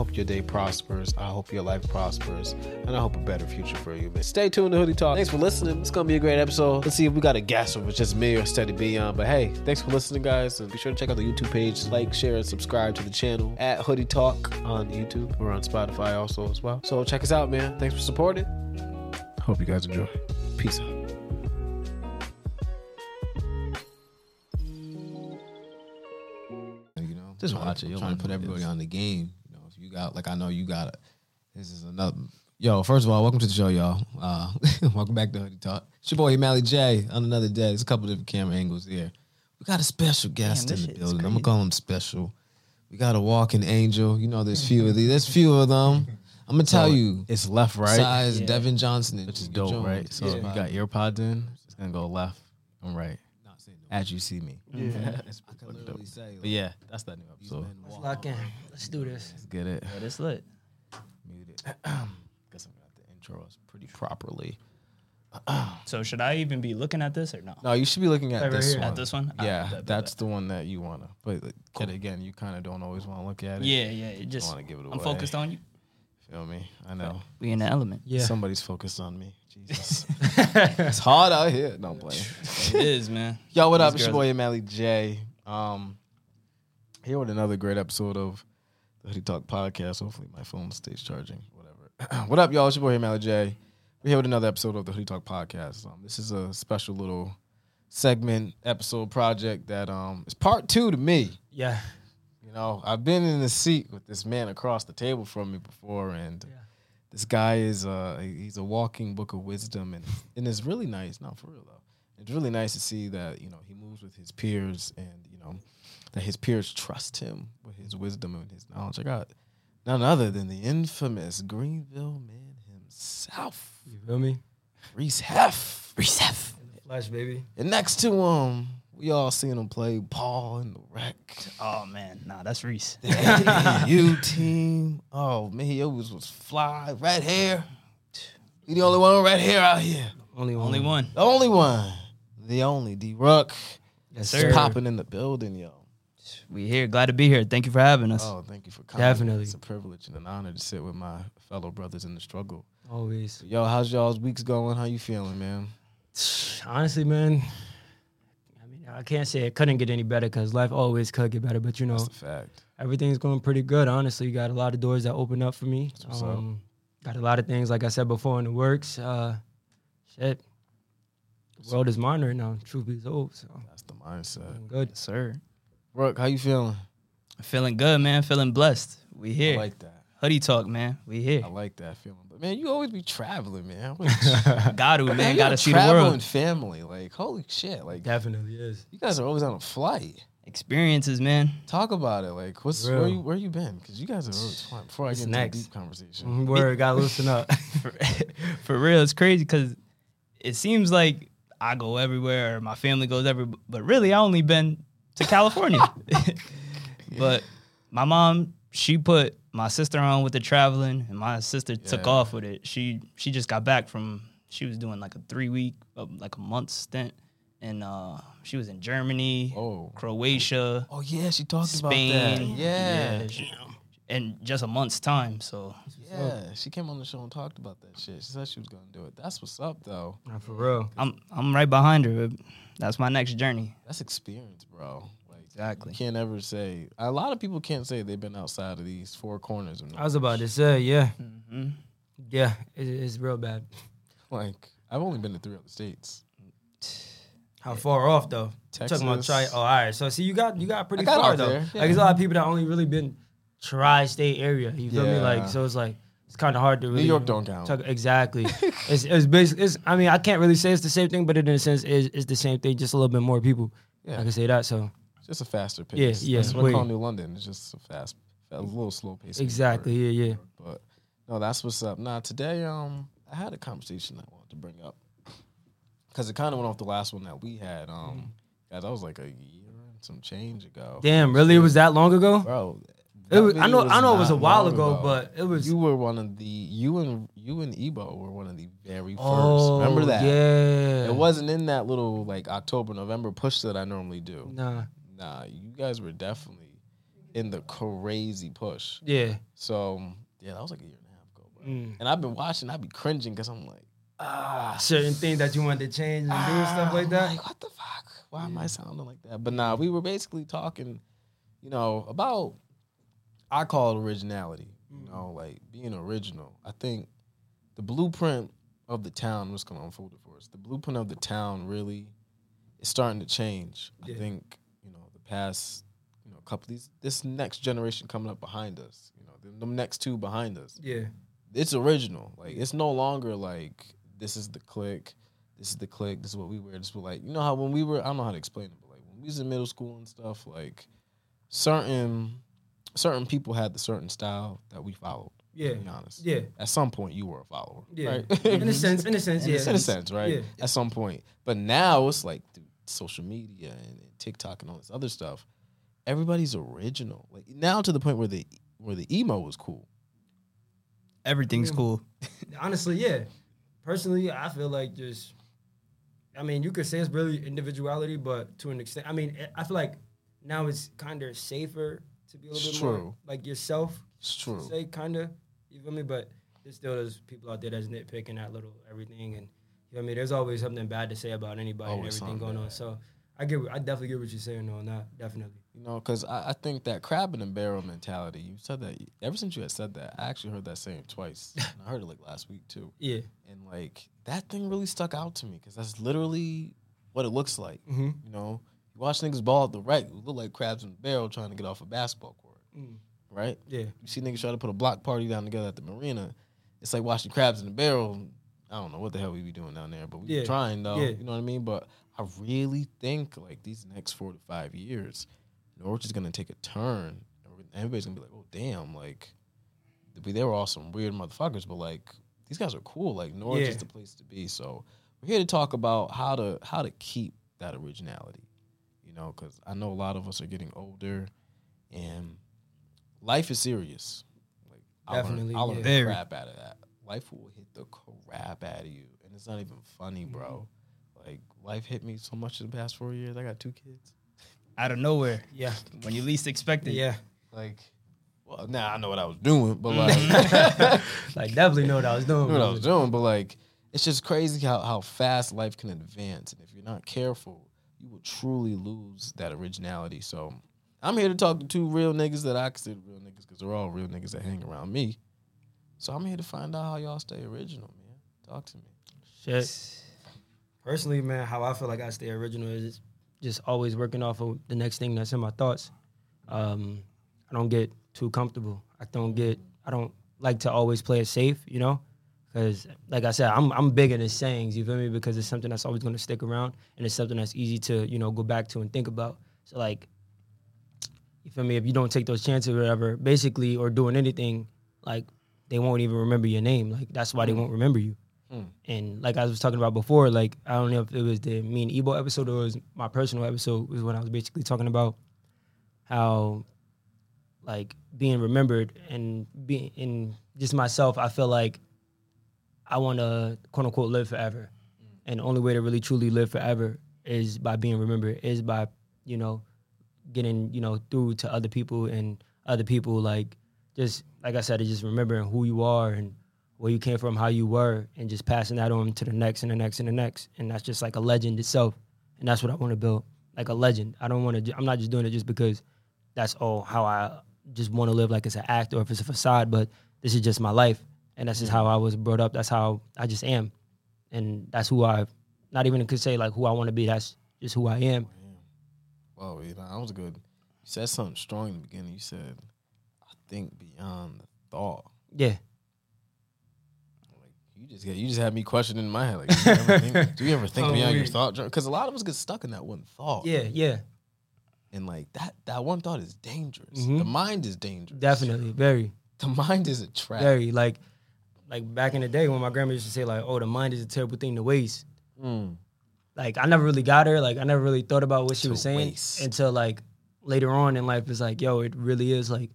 hope your day prospers. I hope your life prospers. And I hope a better future for you. Man, stay tuned to Hoodie Talk. Thanks for listening. It's going to be a great episode. Let's see if we got a guest or if it's just me or Steady Beyond. But hey, thanks for listening, guys. And be sure to check out the YouTube page. Like, share, and subscribe to the channel at Hoodie Talk on YouTube. We're on Spotify also as well. So check us out, man. Thanks for supporting. Hope you guys enjoy. Peace out. You know, Just watch it. Trying to put everybody on the game. You know, if you got like I know you got it. This is another. Yo, first of all, welcome to the show, y'all. Uh, welcome back to Hoodie Talk. It's your boy Mally J. On another day, there's a couple different camera angles here. We got a special guest Damn, in the building. I'm gonna call him special. We got a walking angel. You know, there's few of these. There's few of them. I'm gonna tell you. It's left, right? Size Yeah. Devin Johnson, and Which is dope, Jones. right? So if you got earpods in, it's gonna go left and right Not saying no. As you see me. Yeah. It's I can literally dope. say, But yeah, that's that new episode. Let's lock in. Let's do this. Let's get it. But it's lit. Muted. Guess I'm gonna have to intro us pretty properly. So should I even be looking at this or no? No, you should be looking at Right this here. one. At this one? Ah, Yeah, bet, bet, that's bet. the one that you wanna. But like, yet again, you kind of don't always want to look at it. Yeah, yeah. It just wanna give it away. I'm focused on you. Feel me? I know. We in the element. Yeah. Somebody's focused on me. Jesus. it's hard out here. No, I'm playing. It is, man. Yo, what up? These It's your girls- boy Mally J. Um, here with another great episode of the Hoodie Talk podcast. Hopefully, my phone stays charging. Whatever. what up, y'all? It's your boy Mally J. We're here with another episode of the Hoodie Talk podcast. Um, this is a special little segment episode project that um is part two to me. Yeah. You know, I've been in the seat with this man across the table from me before, and Yeah. this guy is uh he's a walking book of wisdom, and and it's really nice. Not for real though. It's really nice to see that you know he moves with his peers, and you know that his peers trust him with his wisdom and his knowledge. I got none other than the infamous Greenville man himself, You feel me? Reese Heff. Reese F. Flash, baby. And next to him, we all seen him play Paul in the wreck. Oh man, nah, that's Reese. you team. Oh man, he always was fly, red hair. He the only one with red hair out here. Only one. Only one. The only one. The only D Rook. Yes, Sir. sir. Popping in the building, yo. We here. Glad to be here. Thank you for having us. Oh, thank you for coming. Definitely. It's a privilege and an honor to sit with my fellow brothers in the struggle. Always. Yo, how's y'all's weeks going? How you feeling, man? Honestly, man. I can't say it couldn't get any better because life always could get better. But you know, That's a fact. everything's going pretty good. Honestly, You got a lot of doors that open up for me. what's up. Um, got a lot of things, like I said before, in the works. Uh, shit. The world is mine right now. Truth be told, so That's the mindset. I'm good. Yes, sir. Rook, how you feeling? Feeling good, man. Feeling blessed. We here. I like that. Hoodie talk, man. We here. I like that feeling. But man, you always be traveling, man. What- Got to, Man, man. Got to see the traveling world. family. Like, holy shit. Like, Definitely is. you guys are always on a flight. Experiences, man. Talk about it. Like, what's Real. where you where you been? Because you guys are really fun. Before I What's get into next? a deep conversation, mm, Word, got to loosen up. for, for real, it's crazy because it seems like I go everywhere, or my family goes everywhere, but really, I only been to California. but my mom, she put my sister on with the traveling, and my sister took off with it. She she just got back from she was doing like a three week, uh, like a month stint, and uh, she was in Germany, Oh. Croatia, oh yeah, she talked Spain, about that. Yeah, she- in just a month's time. So yeah. She came on the show and talked about that shit. She said she was gonna do it. That's what's up, though. Nah, for real. I'm I'm right behind her. That's my next journey. That's experience, bro. Like, Exactly. you can't ever say. A lot of people can't say they've been outside of these four corners. Of I was about to say, yeah, hmm yeah, it, it's real bad. like, I've only been to three other states. How far off though? Texas. Talking about tri. Oh, all right. So see, you got you got pretty I got far out though. there, Like yeah. there's a lot of people that only really been tri-state area. You feel me? Yeah. Like so, it's like it's kind of hard to really. York don't count. Talk, exactly. it's it's basically. It's, I mean, I can't really say it's the same thing, but in a sense, it's, it's the same thing. Just a little bit more people. Yeah. I can say that. So It's just a faster Yeah, pace. yeah, That's what I call New London. It's just a fast, a little slow pace. exactly. Yeah, yeah. But no, that's what's up. Now today um I had a conversation I wanted to bring up because it kind of went off the last one that we had. Um, guys, that was like a year and some change ago. Damn, really? It was that long ago? bro. Was, I know. I know it was a while long ago, but it was. you were one of the you and you and Ebo were one of the very first. oh, Remember that? Yeah. It wasn't in that little like October November push that I normally do. Nah. Nah, you guys were definitely in the crazy push. Yeah. So yeah, that was like a year and a half ago, bro. Mm. And I've been watching. I'd be cringing because I'm like, Ah, certain things that you wanted to change and do and stuff like that. Like, what the fuck? Why am I sounding like that? But nah, we were basically talking, you know, about I call it originality. You know, like being original. I think the blueprint of the town was gonna unfold it for us. The blueprint of the town really is starting to change. Yeah. I think, you know, the past, you know, couple these this next generation coming up behind us, you know, the, the next two behind us Yeah. it's original. Like it's no longer like this is the click, this is the click, this is what we wear. This is what like you know how when we were I don't know how to explain it, but like when we was in middle school and stuff, like certain certain people had the certain style that we followed. Yeah. To be honest. Yeah. At some point you were a follower. Yeah. Right? In a sense, in a sense, yeah. in a sense, right? Yeah. At some point. But now it's like through social media and, and TikTok and all this other stuff. Everybody's original. Like now to the point where the where the emo was cool. Everything's Mm. cool. Honestly, yeah. Personally, I feel like just, I mean, you could say it's really individuality, but to an extent, I mean, I feel like now it's kind of safer to be a little It's bit more like yourself. It's true. Say kind of, you feel me? But there's still those people out there that's nitpicking that little everything, and you know what I mean. There's always something bad to say about anybody Always and everything going on. So I get, I definitely get what you're saying on that. Definitely. You know, because I, I think that crab in the barrel mentality. You said that ever since you had said that. I actually heard that saying twice. and I heard it like last week too. Yeah. And like that thing really stuck out to me because that's literally what it looks like. Mm-hmm. You know, you watch niggas ball at the right, it look like crabs in the barrel trying to get off a basketball court, Mm. right? Yeah. You see niggas try to put a block party down together at the marina. It's like watching crabs in the barrel. I don't know what the hell we be doing down there, but we Yeah. trying though. Yeah. You know what I mean? But I really think like these next four to five years, Norwich is gonna take a turn. Everybody's gonna be like, "Oh damn!" Like, they were all some weird motherfuckers, but like these guys are cool. Like Norwich Yeah. is the place to be. So we're here to talk about how to how to keep that originality. You know, because I know a lot of us are getting older, and life is serious. Like I Definitely, learned, I learned yeah. the crap out of that. Life will hit the crap out of you, and it's not even funny, bro. Mm-hmm. Like life hit me so much in the past four years. I got two kids. Out of nowhere. Yeah. When you least expect it. Yeah. Like, well, now I know what I was doing, but like, Like definitely know what I was doing. I knew what I was doing, but like, it's just crazy how how fast life can advance, and if you're not careful, you will truly lose that originality. So, I'm here to talk to two real niggas that I consider real niggas because they're all real niggas that hang around me. So I'm here to find out how y'all stay original, man. Talk to me. Shit. Personally, man, how I feel like I stay original is just always working off of the next thing that's in my thoughts. Um, I don't get too comfortable. I don't get. I don't like to always play it safe, you know, because like I said, I'm I'm big into sayings. You feel me? Because it's something that's always going to stick around, and it's something that's easy to you know go back to and think about. So like, you feel me? If you don't take those chances or whatever, basically, or doing anything, like they won't even remember your name. Like that's why they mm. won't remember you. Mm. And like I was talking about before, like I don't know if it was the me and Ebo episode or it was my personal episode was when I was basically talking about how like being remembered and being in just myself, I feel like I want to quote unquote live forever. Mm. And the only way to really truly live forever is by being remembered, is by, you know, getting, you know, through to other people and other people like just like I said, it's just remembering who you are and where you came from, how you were, and just passing that on to the next and the next and the next. And that's just like a legend itself. And that's what I want to build, like a legend. I don't want to. I'm not just doing it just because that's all how I just want to live, like it's an act or if it's a facade. But this is just my life, and that's just how I was brought up. That's how I just am, and that's who I. Not even could say like who I want to be. That's just who I am. Whoa, you know, that was good. You said something strong in the beginning. You said, "I think beyond the thought." Yeah. Like you just got, you just had me questioning in my head. Like, do you ever think, do you ever think Oh, beyond your thought? Because a lot of us get stuck in that one thought. Yeah. Yeah. and like that that one thought is dangerous. Mhm. The mind is dangerous. Definitely. Very. the mind is a trap. Very. Like. Like back in the day when my grandma used to say like, "Oh, the mind is a terrible thing to waste." Mm. like I never really got her. Like I never really thought about what she was saying waste. until like later on in life. It's like, yo, it really is like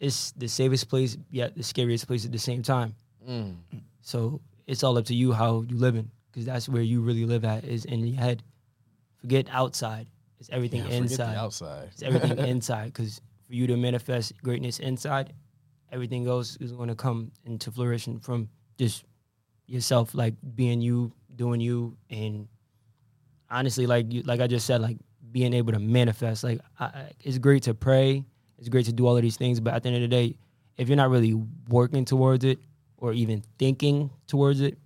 it's the safest place, yet the scariest place at the same time. Mm. So it's all up to you how you live in because that's where you really live at is in your head. Forget outside. It's everything Yeah, inside. outside. It's everything inside. Because for you to manifest greatness inside, everything else is going to come into fruition from just yourself, like being you, doing you, and honestly, like you, like I just said, like being able to manifest. Like I- it's great to pray, it's great to do all of these things, but at the end of the day, if you're not really working towards it or even thinking towards it,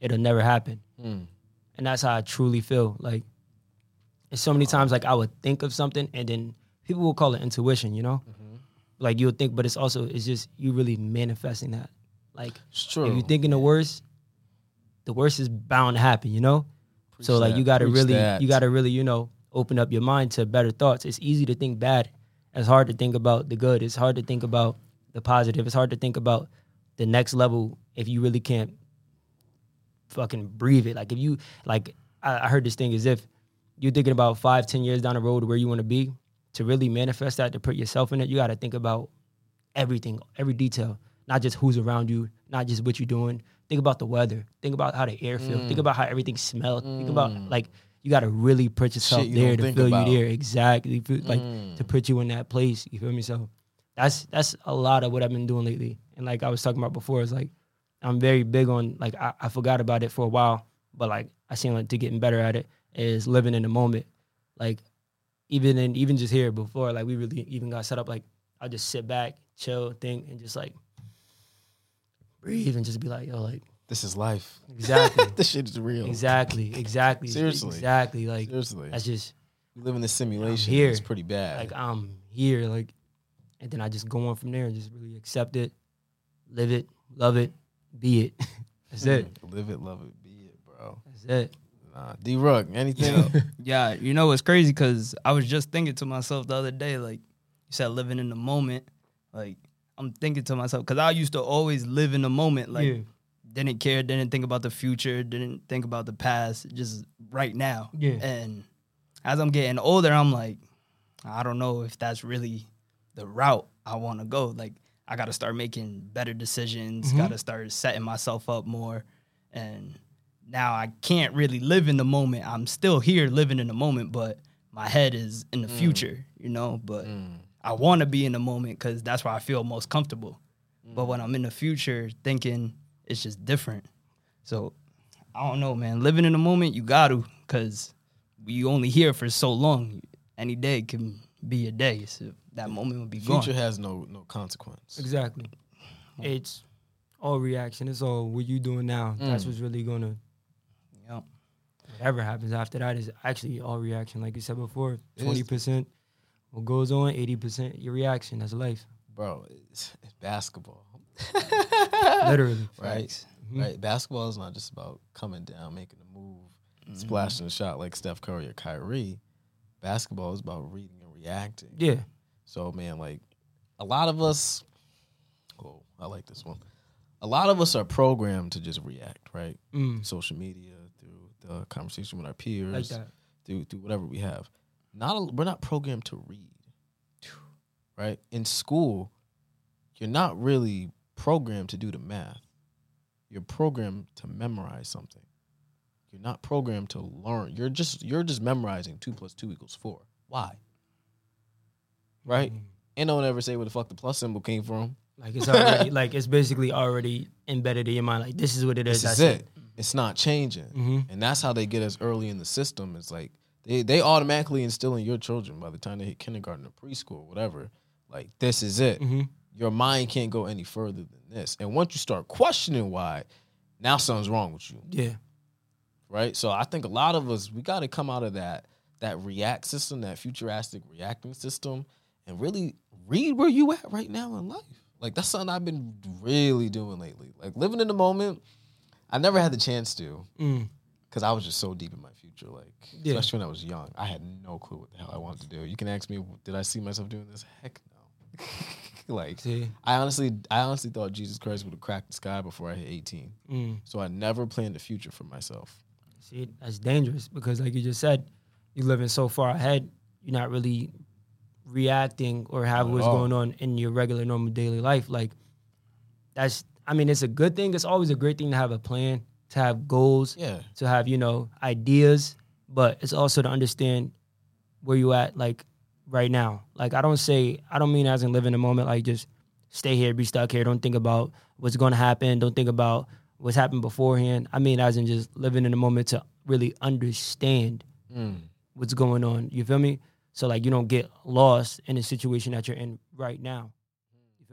it'll never happen. Mm. And that's how I truly feel. Like it's so many times like I would think of something and then people will call it intuition, you know? Like you'll think, but it's also it's just you really manifesting that. Like It's true. if you're thinking the worst, the worst is bound to happen, you know? so like that. you gotta Preach really that. you gotta really, you know, open up your mind to better thoughts. It's easy to think bad. It's hard to think about the good. It's hard to think about the positive. It's hard to think about the next level if you really can't fucking breathe it. Like if you like I, I heard this thing is if you're thinking about five, ten years down the road where you want to be, to really manifest that, to put yourself in it, you gotta think about everything, every detail, not just who's around you, not just what you're doing. Think about the weather. Think about how the air feels. Think mm. about how everything smells. Think about mm. like you got to really put yourself Shit you there to feel about. you there exactly, like to mm. put you in that place. You feel me? So that's that's a lot of what I've been doing lately. And like I was talking about before, it's like I'm very big on like I, I forgot about it for a while, but like I seem like to getting better at it is living in the moment. Like even in even just here before, like we really even got set up. Like i'll just sit back, chill, think, and just like breathe and just be like, yo, like This is life. exactly, this shit is real. exactly, exactly, Seriously. exactly. Like Seriously. that's just we live in this simulation. here. It's pretty bad. like I'm here, like, and then I just go on from there and just really accept it, live it, love it, be it. That's it. Live it, love it, be it, bro. That's it. Nah. D Rook, anything? Yeah, you know it's crazy because I was just thinking to myself the other day, like you said, living in the moment. Like I'm thinking to myself because I used to always live in the moment, like yeah, didn't care, didn't think about the future, didn't think about the past, just right now. Yeah. And as I'm getting older, I'm like, I don't know if that's really the route I want to go. Like I got to start making better decisions, mm-hmm. got to start setting myself up more, and now I can't really live in the moment. I'm still here living in the moment, but my head is in the mm. future, you know. But mm. I want to be in the moment because that's where I feel most comfortable. But mm. when I'm in the future, thinking it's just different. So I don't know, man. Living in the moment, you got to because you only here for so long. Any day can be a day, so that moment will be Future gone. has no no consequence. exactly. It's all reaction. It's all what you doing now. Mm. That's what's really gonna. Yep. Whatever happens after that is actually all reaction. Like you said before, twenty percent what goes on, eighty percent your reaction. That's life, Bro, it's, it's basketball. literally. Right? Right. Basketball is not just about coming down, making a move, splashing a shot like Steph Curry or Kyrie. Basketball is about reading and reacting. Yeah, So man, like a lot of us oh, I like this one. A lot of us are programmed to just react, right? Mm. Social media, through the conversation with our peers, like through through whatever we have. Not a, we're not programmed to read. Right? In school, you're not really programmed to do the math. You're programmed to memorize something. You're not programmed to learn. You're just you're just memorizing two plus two equals four. Why? Right? Mm. No one ever say where the fuck the plus symbol came from. Like it's already like it's basically already embedded in your mind. Like this is what it is. This is that's it. It's not changing. hmm And that's how they get us early in the system. It's like they, they automatically instill in your children by the time they hit kindergarten or preschool, or whatever. Like this is it. hmm Your mind can't go any further than this. And once you start questioning why, now something's wrong with you. Yeah. Right? So I think a lot of us we gotta come out of that that react system, that futuristic reacting system, and really read where you at right now in life. Like that's something I've been really doing lately. Like living in the moment. I never had the chance to Mm. because I was just so deep in my future. Like, Yeah. especially when I was young, I had no clue what the hell I wanted to do. You can ask me, did I see myself doing this? Heck no. like, See. I honestly, I honestly thought Jesus Christ would have cracked the sky before I hit 18. Mm. So I never planned the future for myself. See, that's dangerous because, like you just said, you're living so far ahead. You're not really reacting or have Not what's going on in your regular, normal daily life. Like, that's. I mean, it's a good thing. It's always a great thing to have a plan, to have goals, Yeah, to have you know ideas. But it's also to understand where you at, like right now. Like I don't say I don't mean as in live in the moment. Like just stay here, be stuck here. Don't think about what's going to happen. Don't think about what's happened beforehand. I mean as in just living in the moment to really understand mm. what's going on. You feel me? So like you don't get lost in the situation that you're in right now.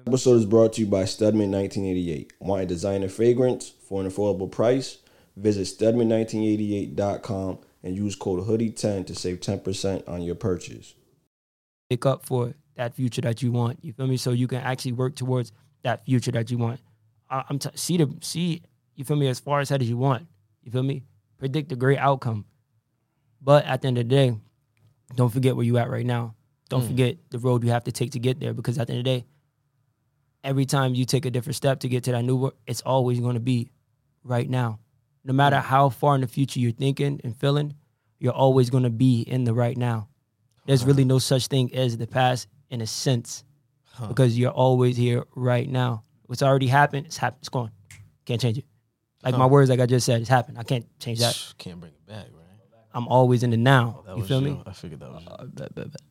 episode is brought to you by Studman 1988. Want a designer fragrance for an affordable price? Visit Studman1988.com and use code HOODIE10 to save 10% on your purchase. Pick up for that future that you want. You feel me? So you can actually work towards that future that you want. I, I'm t- see the see. You feel me? As far ahead as you want. You feel me? Predict a great outcome. But at the end of the day, don't forget where you at right now. Don't mm. forget the road you have to take to get there. Because at the end of the day, every time you take a different step to get to that new work, it's always going to be right now. No matter mm. how far in the future you're thinking and feeling, you're always going to be in the right now. There's really no such thing as the past in a sense because you're always here right now. What's already happened, it's happened. It's gone. Can't change it. Like my words, like I just said, it's happened. I can't change that. Can't bring it back, right? I'm always in the now. That you feel you. me? I figured that was. Uh, bet, bet, bet.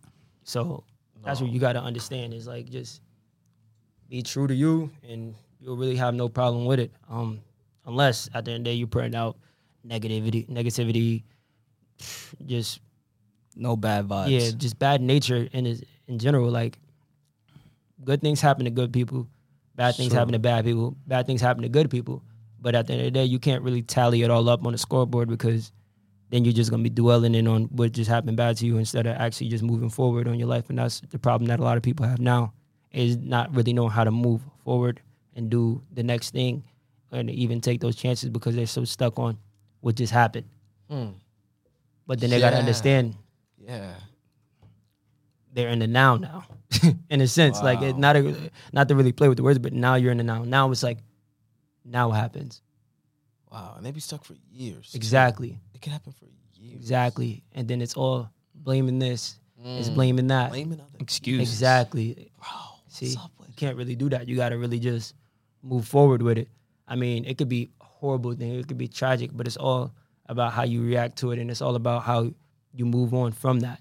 So that's what you got to understand is like just be true to you, and you'll really have no problem with it. Um, unless at the end of the day you're putting out negativity, negativity, just No bad vibes. yeah, just bad nature in his, in general. Like good things happen to good people, bad things happen to bad people, bad things happen to good people. But at the end of the day, you can't really tally it all up on the scoreboard because then you're just gonna be dwelling in on what just happened bad to you instead of actually just moving forward on your life. And that's the problem that a lot of people have now is not really knowing how to move forward and do the next thing and even take those chances because they're so stuck on what just happened. Hmm. But then they gotta understand Yeah. they're in the now now, in a sense. Like it, not a, not to really play with the words, but now you're in the now. Now it's like, now what happens Wow. And they be stuck for years. exactly, It can happen for years. exactly, and then it's all blaming this, it's mm. blaming that, Blaming other Excuse. exactly. Bro, See, what's up with you can't really do that. You got to really just move forward with it. I mean, it could be horrible thing, it could be tragic, but it's all about how you react to it, and it's all about how you move on from that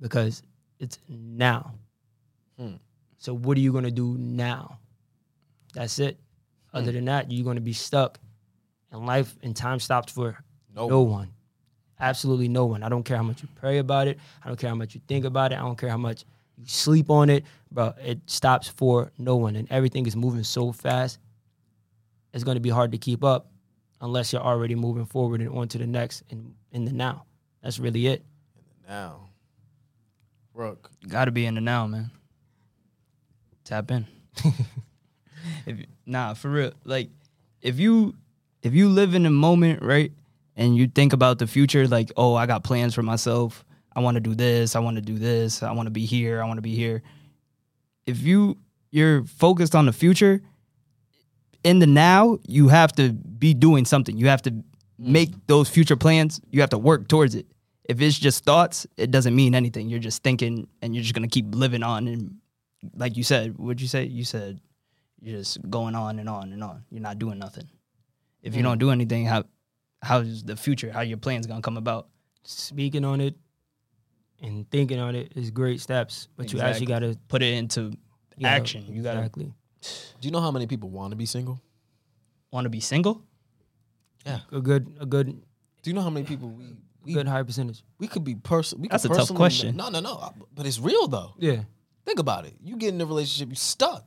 because it's now. Hmm. So what are you gonna do now? That's it. Other than that, you're gonna be stuck, and life and time stops for No no one. Absolutely no one. I don't care how much you pray about it. I don't care how much you think about it. I don't care how much you sleep on it, bro. It stops for no one, and everything is moving so fast. It's going to be hard to keep up unless you're already moving forward and on to the next in in the now. That's really it. now. Rook. You got to be in the now, man. Tap in. if nah, for real, like if you if you live in the moment, right, and you think about the future, like, oh, I got plans for myself. I want to do this. I want to do this. I want to be here. I want to be here. If you you're focused on the future, in the now, you have to be doing something. You have to mm. make those future plans. You have to work towards it. If it's just thoughts, it doesn't mean anything. You're just thinking and you're just gonna keep living on and like you said, what'd you say? You said you're just going on and on and on. You're not doing nothing. If you don't mm. do anything, how how's the future? How your plans gonna come about? Speaking on it and thinking on it is great steps, but you actually got to Put it into action. You gotta exactly Do you know how many people want to be single? want to be single. Yeah, a good a good Do you know how many people we we, good high percentage. we could be personal. We That's could a tough question. No, no, no. But it's real though. Yeah, Think about it. You get in a relationship, you're stuck.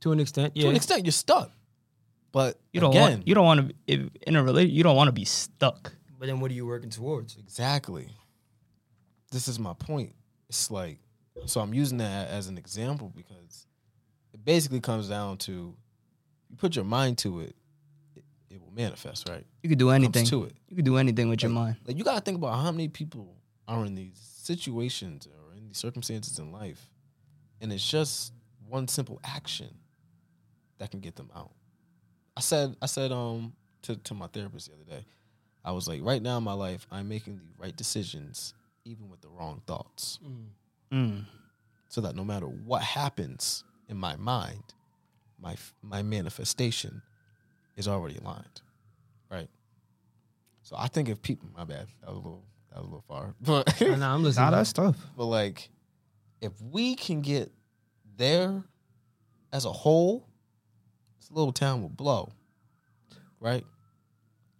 to an extent. Yeah, To an extent, you're stuck. But You don't again, want you don't want to in a relation. You don't want to be stuck. but then what are you working towards? Exactly. This is my point. It's like, so I'm using that as an example because it basically comes down to you put your mind to it, it, it will manifest, right? You could do anything. to it. You could do anything with your mind. Like you gotta think about how many people are in these situations or in these circumstances in life, and it's just one simple action that can get them out. I said, I said, um, to to my therapist the other day, I was like, right now in my life, I'm making the right decisions, even with the wrong thoughts, Mm. so that no matter what happens in my mind, my my manifestation is already aligned? So I think if people, my bad, that was a little, that was a little far, but Nah, I'm listening. Nah, that's tough. but like if we can get there as a whole, this little town will blow. Right?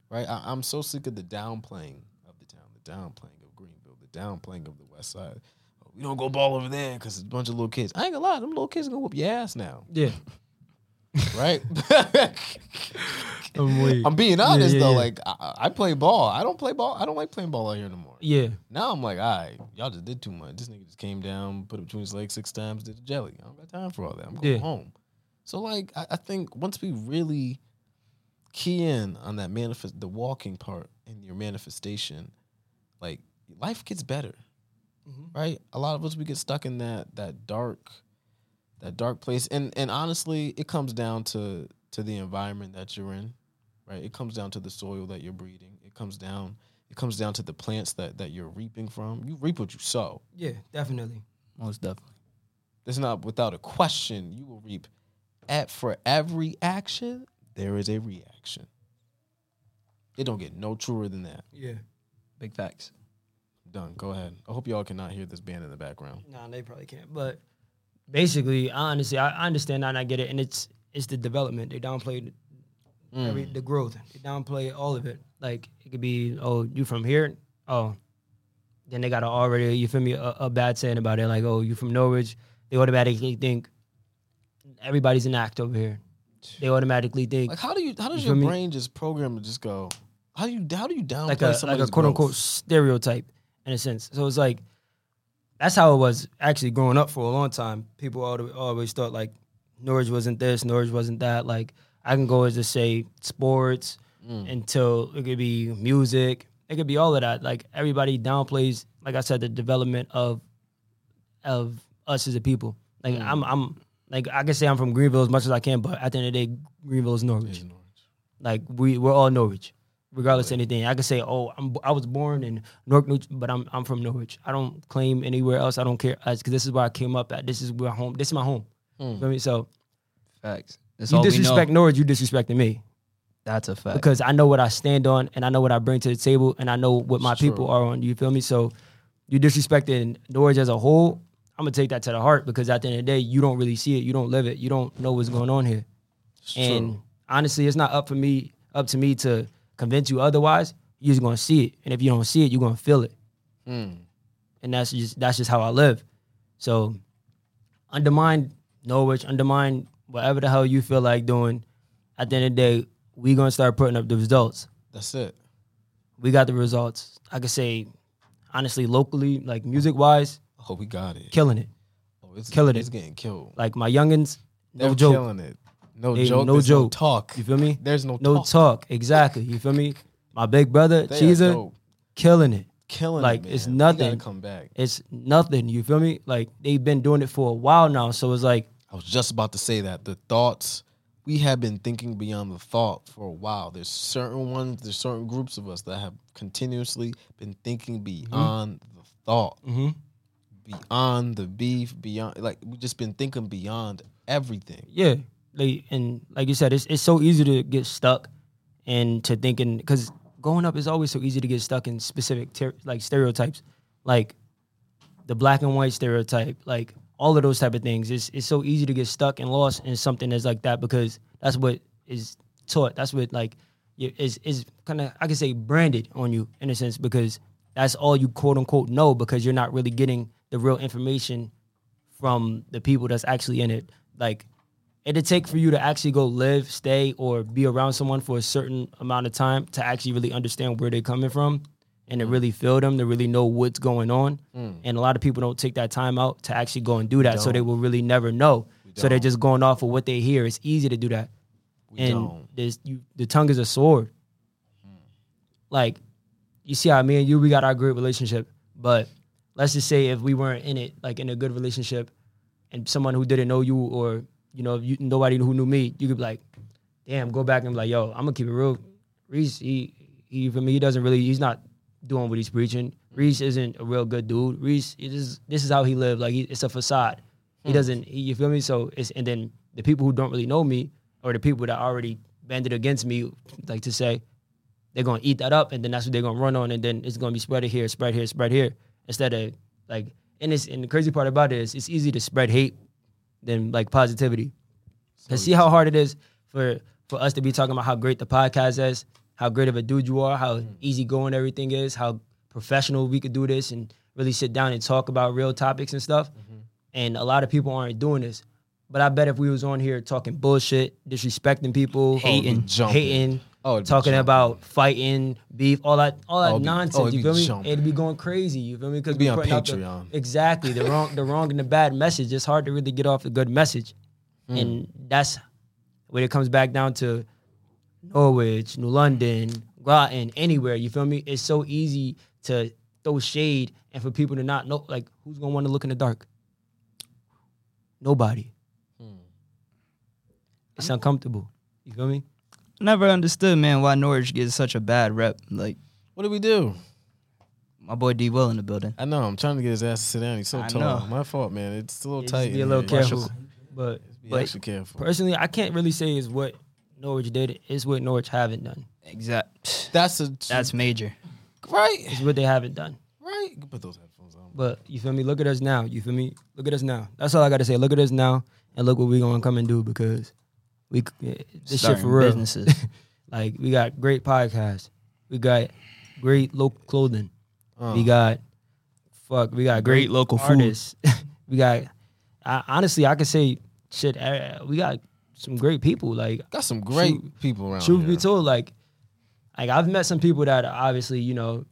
Right? I, I'm so sick of the downplaying of the town, the downplaying of Greenville, the downplaying of the West Side. Oh, we don't go ball over there because it's a bunch of little kids. I ain't gonna lie, them little kids gonna whoop your ass now, Yeah. right? I'm weak. I'm being honest yeah, though. yeah. Like I, I play ball. I don't play ball. I don't like playing ball out here no more. Yeah. Now I'm like, all right, y'all just did too much. This nigga just came down, put it between his legs six times, did the jelly. I don't got time for all that. I'm going Yeah. home. So like, I, I think once we really key in on that manifest, the walking part in your manifestation, like life gets better, mm-hmm. right? A lot of us we get stuck in that that dark, that dark place, and and honestly, it comes down to to the environment that you're in, right? It comes down to the soil that you're breeding. It comes down. It comes down to the plants that that you're reaping from. You reap what you sow. Yeah, definitely. Most definitely. It's not without a question. You will reap. At for every action, there is a reaction. It don't get no truer than that. Yeah. Big facts. Done. Go ahead. I hope y'all cannot hear this band in the background. Nah, they probably can't. But basically, I honestly, I, I understand that and I get it. And it's it's the development. They downplay mm. every, the growth. They downplay all of it. Like it could be, oh, you from here? Oh, then they got to already, you feel me, a, a bad saying about it. Like, oh, you from Norwich? They automatically think everybody's an act over here. They automatically think Like how do you how does You your feel me? brain just program to just go? How do you how do you downplay like a like a quote unquote stereotype in a sense. So it's like that's how it was actually growing up for a long time. People always, always thought like Norwich wasn't this, Norwich wasn't that. Like I can go as to say sports Mm. until it could be music. It could be all of that. Like everybody downplays, like I said, the development of of us as a people. Like Mm. I'm I'm like I can say I'm from Greenville as much as I can, but at the end of the day, Greenville is Norwich. Like we we're all Norwich, regardless of anything. I could say, oh, I'm I was born in New, but I'm I'm from Norwich. I don't claim anywhere else. I don't care because this is where I came up at. This is where home. This is my home. Hmm. You feel me? So Facts. That's you know. disrespect Norwich, you disrespecting me That's a fact. because I know what I stand on and I know what I bring to the table and I know what my It's true. people are on. You feel me? So you disrespecting Norwich as a whole. I'm gonna take that to the heart because at the end of the day, you don't really see it, you don't live it, you don't know what's going on here. and honestly, it's not up for me, up to me to convince you otherwise. You're just gonna see it, and if you don't see it, you're gonna feel it. Mm. And that's just that's just how I live. So undermine Norwich, undermine whatever the hell you feel like doing. At the end of the day, we gonna start putting up the results. That's it. We got the results. I could say, honestly, locally, like music wise, Oh, we got it. killing it. Oh, it's, killing it's it. getting killed. Like my youngins, no They're joke. killing it. No They- joke. no joke. talk. You feel me? There's no, talk. No talk. talk. Exactly. You feel me? My big brother, They Cheezer, killing it. killing like, it, Like it's nothing. come back. It's nothing. You feel me? Like they've been doing it for a while now. So it's like, I was just about to say that the thoughts we have been thinking beyond the thought for a while. There's certain ones, there's certain groups of us that have continuously been thinking beyond the thought, mhm. beyond the beef, beyond like we've just been thinking beyond everything. yeah. Like and like you said, it's it's so easy to get stuck and to thinking because growing up is always so easy to get stuck in specific ter- like stereotypes, like the black and white stereotype, like all of those type of things. It's it's so easy to get stuck and lost in something that's like that because that's what is taught. That's what like is is kind of I could say branded on you in a sense because that's all you quote unquote know because you're not really getting the real information from the people that's actually in it. Like it'd take for you to actually go live, stay, or be around someone for a certain amount of time to actually really understand where they're coming from and to really feel them, to really know what's going on. And a lot of people don't take that time out to actually go and do that, so they will really never know. So they're just going off of what they hear. It's easy to do that. We and there's you the tongue is a sword. Like, you see how me and you we got our great relationship, but let's just say if we weren't in it, like in a good relationship, and someone who didn't know you or you know you, nobody who knew me, you could be like, damn, go back and be like, yo, I'm gonna keep it real. Reese, he he for me, he doesn't really, he's not doing what he's preaching. Reese isn't a real good dude. Reese, it is, this is how he lived. Like he, it's a facade. He hmm. doesn't. He, you feel me? So it's and then the people who don't really know me or the people that already banded against me, like to say, they're gonna eat that up, and then that's what they're gonna run on, and then it's gonna be spread here, spread here, spread here, instead of like and it's and the crazy part about it is it's easy to spread hate than like positivity. Cause see how hard it is for for us to be talking about how great the podcast is, how great of a dude you are, how mm. easygoing everything is, how professional we could do this and really sit down and talk about real topics and stuff. Mm-hmm. And a lot of people aren't doing this. But I bet if we was on here talking bullshit, disrespecting people, Hating. jumping. hating, Oh, talking about fighting, beef, all that, all that Oh, oh, nonsense. it'd you be feel me? jumping. It'd be going crazy. You feel me? Because be on Patreon. exactly the wrong, the wrong and the bad message. It's hard to really get off a good message, Hmm. and that's when it comes back down to Norwich, New London, Groton, anywhere. You feel me? It's so easy to throw shade and for people to not know. Like, who's gonna want to look in the dark? Nobody. Hmm. It's uncomfortable. You feel me? Never understood, man, why Norwich gets such a bad rep. Like What did we do? my boy D Will in the building. I know. I'm trying to get his ass to sit down. He's so I tall. know. My fault, man. It's a little Yeah, tight. just be a little here. careful. But Be but extra careful. personally, I can't really say is what Norwich did. It's what Norwich haven't done. Exact. That's a That's major. right. It's what they haven't done. Right. You can put those headphones on. But you feel me? Look at us now. You feel me? Look at us now. That's all I got to say. Look at us now, and look what we gonna come and do because we c- this shit Starting for real. businesses. like we got great podcasts. We got great local clothing. Uh, We got fuck. We got great, Great local food. artists. we got. I, honestly, I could say shit. uh, We got some great people. Like got some great Truth- people around truth here. be told, like, like I've met some people that obviously, you know,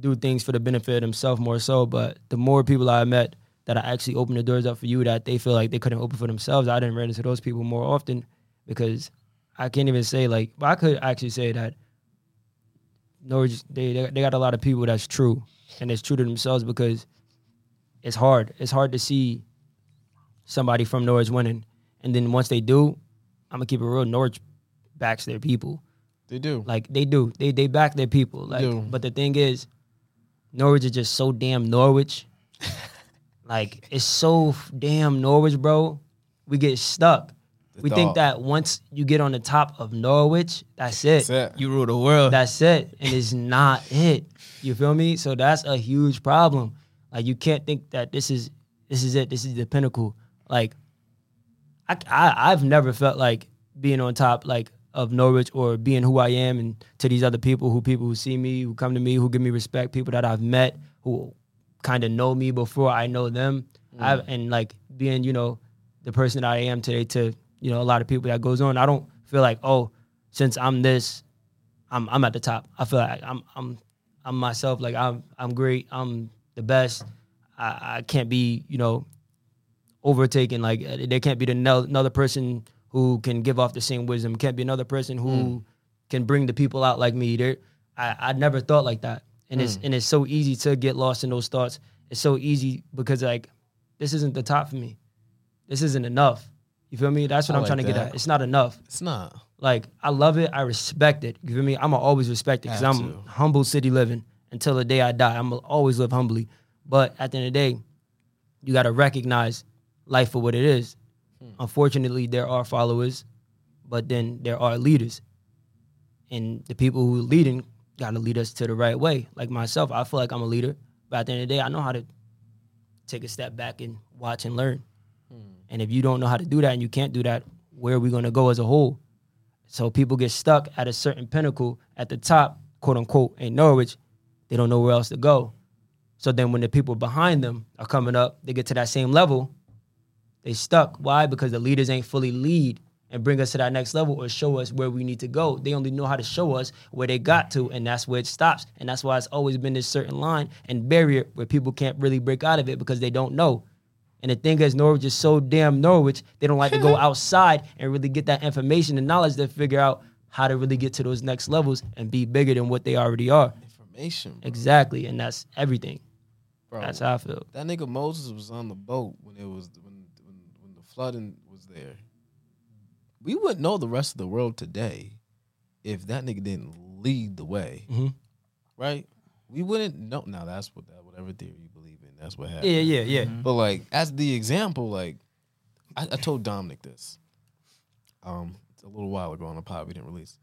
do things for the benefit of themselves more so. But the more people I met that I actually open the doors up for you that they feel like they couldn't open for themselves, I didn't run into those people more often because I can't even say like, but I could actually say that Norwich they they got a lot of people that's true and it's true to themselves because it's hard. It's hard to see somebody from Norwich winning, and then once they do, I'm gonna keep it real. Norwich backs their people. They do. Like they do. They they back their people. Like do. but the thing is, Norwich is just so damn Norwich. like it's so damn Norwich, bro. We get stuck. We think that once you get on the top of Norwich, that's it. That's it. You rule the world. That's it. And it's not it. You feel me? So that's a huge problem. Like you can't think that this is this is it. This is the pinnacle. Like I, I I've never felt like being on top like of Norwich or being who I am and to these other people who people who see me, who come to me, who give me respect, people that I've met who kind of know me before I know them. Mm. I've and like being, you know, the person that I am today to, you know, a lot of people that goes on. I don't feel like, oh, since I'm this, I'm I'm at the top. I feel like I'm I'm I'm myself. Like I'm I'm great. I'm the best. I, I can't be you know overtaken. Like uh, there can't be the no- another person who can give off the same wisdom. Can't be another person who can bring the people out like me. There, I I never thought like that. And it's and it's so easy to get lost in those thoughts. It's so easy because like this isn't the top for me. This isn't enough. You feel me? That's what I I'm like trying to get at. It's not enough. It's not. Like I love it. I respect it. You feel me? I'ma always respect it because I'm to. humble city living until the day I die. I'm gonna always live humbly. But at the end of the day, you gotta recognize life for what it is. Hmm. Unfortunately, there are followers, but then there are leaders, and the people who are leading gotta lead us to the right way. Like myself, I feel like I'm a leader, but at the end of the day, I know how to take a step back and watch and learn. And if you don't know how to do that and you can't do that, where are we going to go as a whole? So people get stuck at a certain pinnacle at the top, quote unquote, in Norwich. They don't know where else to go. So then when the people behind them are coming up, they get to that same level, they stuck. Why? Because the leaders ain't fully lead and bring us to that next level or show us where we need to go. They only know how to show us where they got to, and that's where it stops. And that's why it's always been this certain line and barrier where people can't really break out of it because they don't know. And the thing is, Norwich is so damn Norwich, they don't like to go outside and really get that information and knowledge to figure out how to really get to those next levels and be bigger than what they already are. Information, bro. Exactly. And that's everything. bro. That's how I feel. That nigga Moses was on the boat when it was when when, when the flooding was there. We wouldn't know the rest of the world today if that nigga didn't lead the way, Mhm. right? We wouldn't know. Now that's what that whatever theory you that's what happened. Yeah, yeah, yeah. But like as the example, like I, I told Dominic this, um, a little while ago on a pod we didn't release.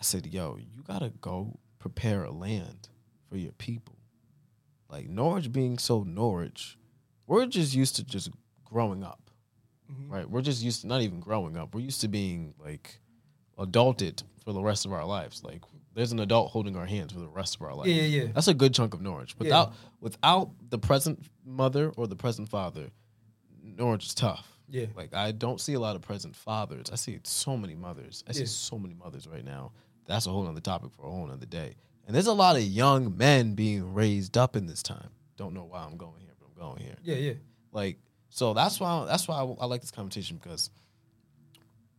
I said, "Yo, you gotta go prepare a land for your people." Like Norwich being so Norwich, we're just used to just growing up, Mm-hmm. right? We're just used to not even growing up. We're used to being like adulted for the rest of our lives. Like there's an adult holding our hands for the rest of our life. Yeah, yeah, yeah. That's a good chunk of Norwich. Without without the present mother or the present father, Norwich is tough. Yeah. Like I don't see a lot of present fathers. I see so many mothers. I see Yeah. so many mothers right now. That's a whole other topic for a whole other day. And there's a lot of young men being raised up in this time. Don't know why I'm going here, but I'm going here. Yeah, yeah. Like so that's why that's why I, I like this competition because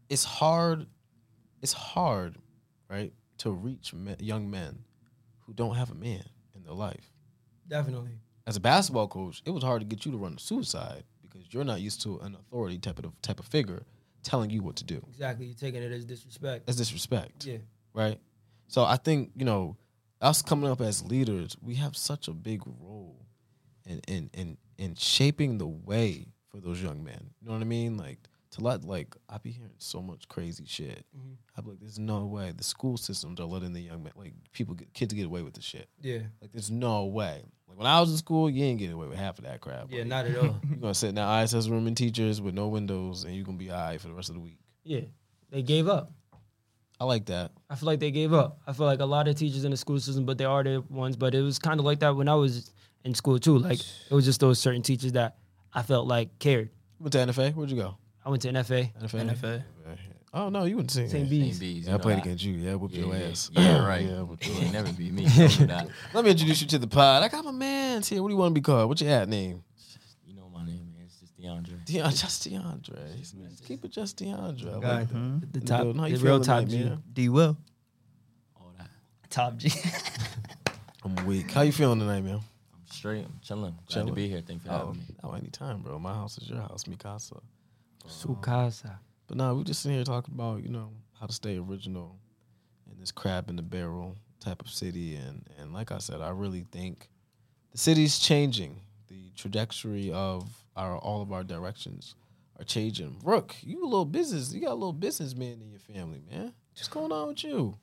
it's hard. It's hard, right, to reach me, young men who don't have a man in their life. Definitely. As a basketball coach, it was hard to get you to run suicide because you're not used to an authority type of type of figure telling you what to do. Exactly. You're taking it as disrespect. As disrespect Yeah. right? So I think you know us coming up as leaders, we have such a big role in in in in shaping the way for those young men. You know what I mean? Like to let like I be hearing so much crazy shit. Mhm. I be like, there's no way the school systems are letting the young men like people get kids get away with the shit. Yeah. Like there's no way. Like when I was in school, you ain't getting away with half of that crap. Yeah, Like, not at all. You're gonna sit in that ISS room and teachers with no windows, and you're gonna be alright for the rest of the week. yeah. They gave up. I like that. I feel like they gave up. I feel like a lot of teachers in the school system, but they are the ones. But it was kind of like that when I was in school too. Like it was just those certain teachers that I felt like cared. You went to NFA. Where'd you go? I went to NFA, NFA. NFA. Oh no, you went to St. St. B's. St. B's. Yeah, you I played that. against you. Yeah, whooped Yeah, your yeah, ass. Yeah, right. yeah, whooped You your ain't ass. never beat me. Don't. Let me introduce you to the pod. I got my man's here. What do you want to be called? What's your at name? You know my name, man. It's just DeAndre. Deon, just DeAndre. Just keep it just DeAndre. I Guy. like that. the the top, building. How you the real top tonight, G. man? D Will. All that. Top G. I'm weak. How you feeling tonight, man? I'm straight. I'm chilling. Glad Chilling? to be here. Thanks for Oh, having me. oh, anytime, bro. My house is your house, Mikasa. Sukasa. Um, but nah, we just sitting here talking about, you know, how to stay original in this crab in the barrel type of city. And and like I said, I really think the city's changing. The trajectory of our all of our directions are changing. Rook, you a little business, you got a little businessman in your family, man. What's going on with you?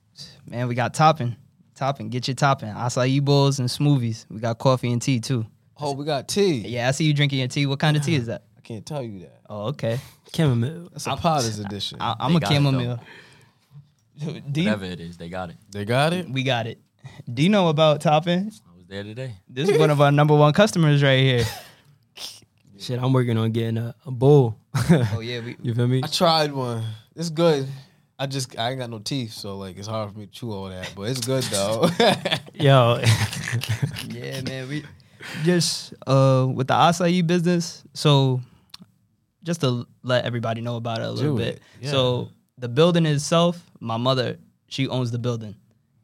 Man, we got Toppin. Toppin. Get your topping. Acai bowls and smoothies. We got coffee and tea too. Oh, we got tea. Yeah, I see you drinking your tea. What kind of tea is that? I can't tell you that. Oh, okay. Chamomile. That's a Potter's edition. I, I'm They a got it, chamomile. D, Whatever it is, they got it. they got it? we got it. Do you know about Toppin? I was there today. This is one of our number one customers right here. Shit, I'm working on getting a, a bowl. Oh yeah, we, you feel me? I tried one. It's good. I just I ain't got no teeth, so like it's hard for me to chew all that. But it's good though. Yo, yeah, man. We just uh with the acai business. So just to let everybody know about it a little Do bit. it, yeah. So the building itself, my mother, she owns the building.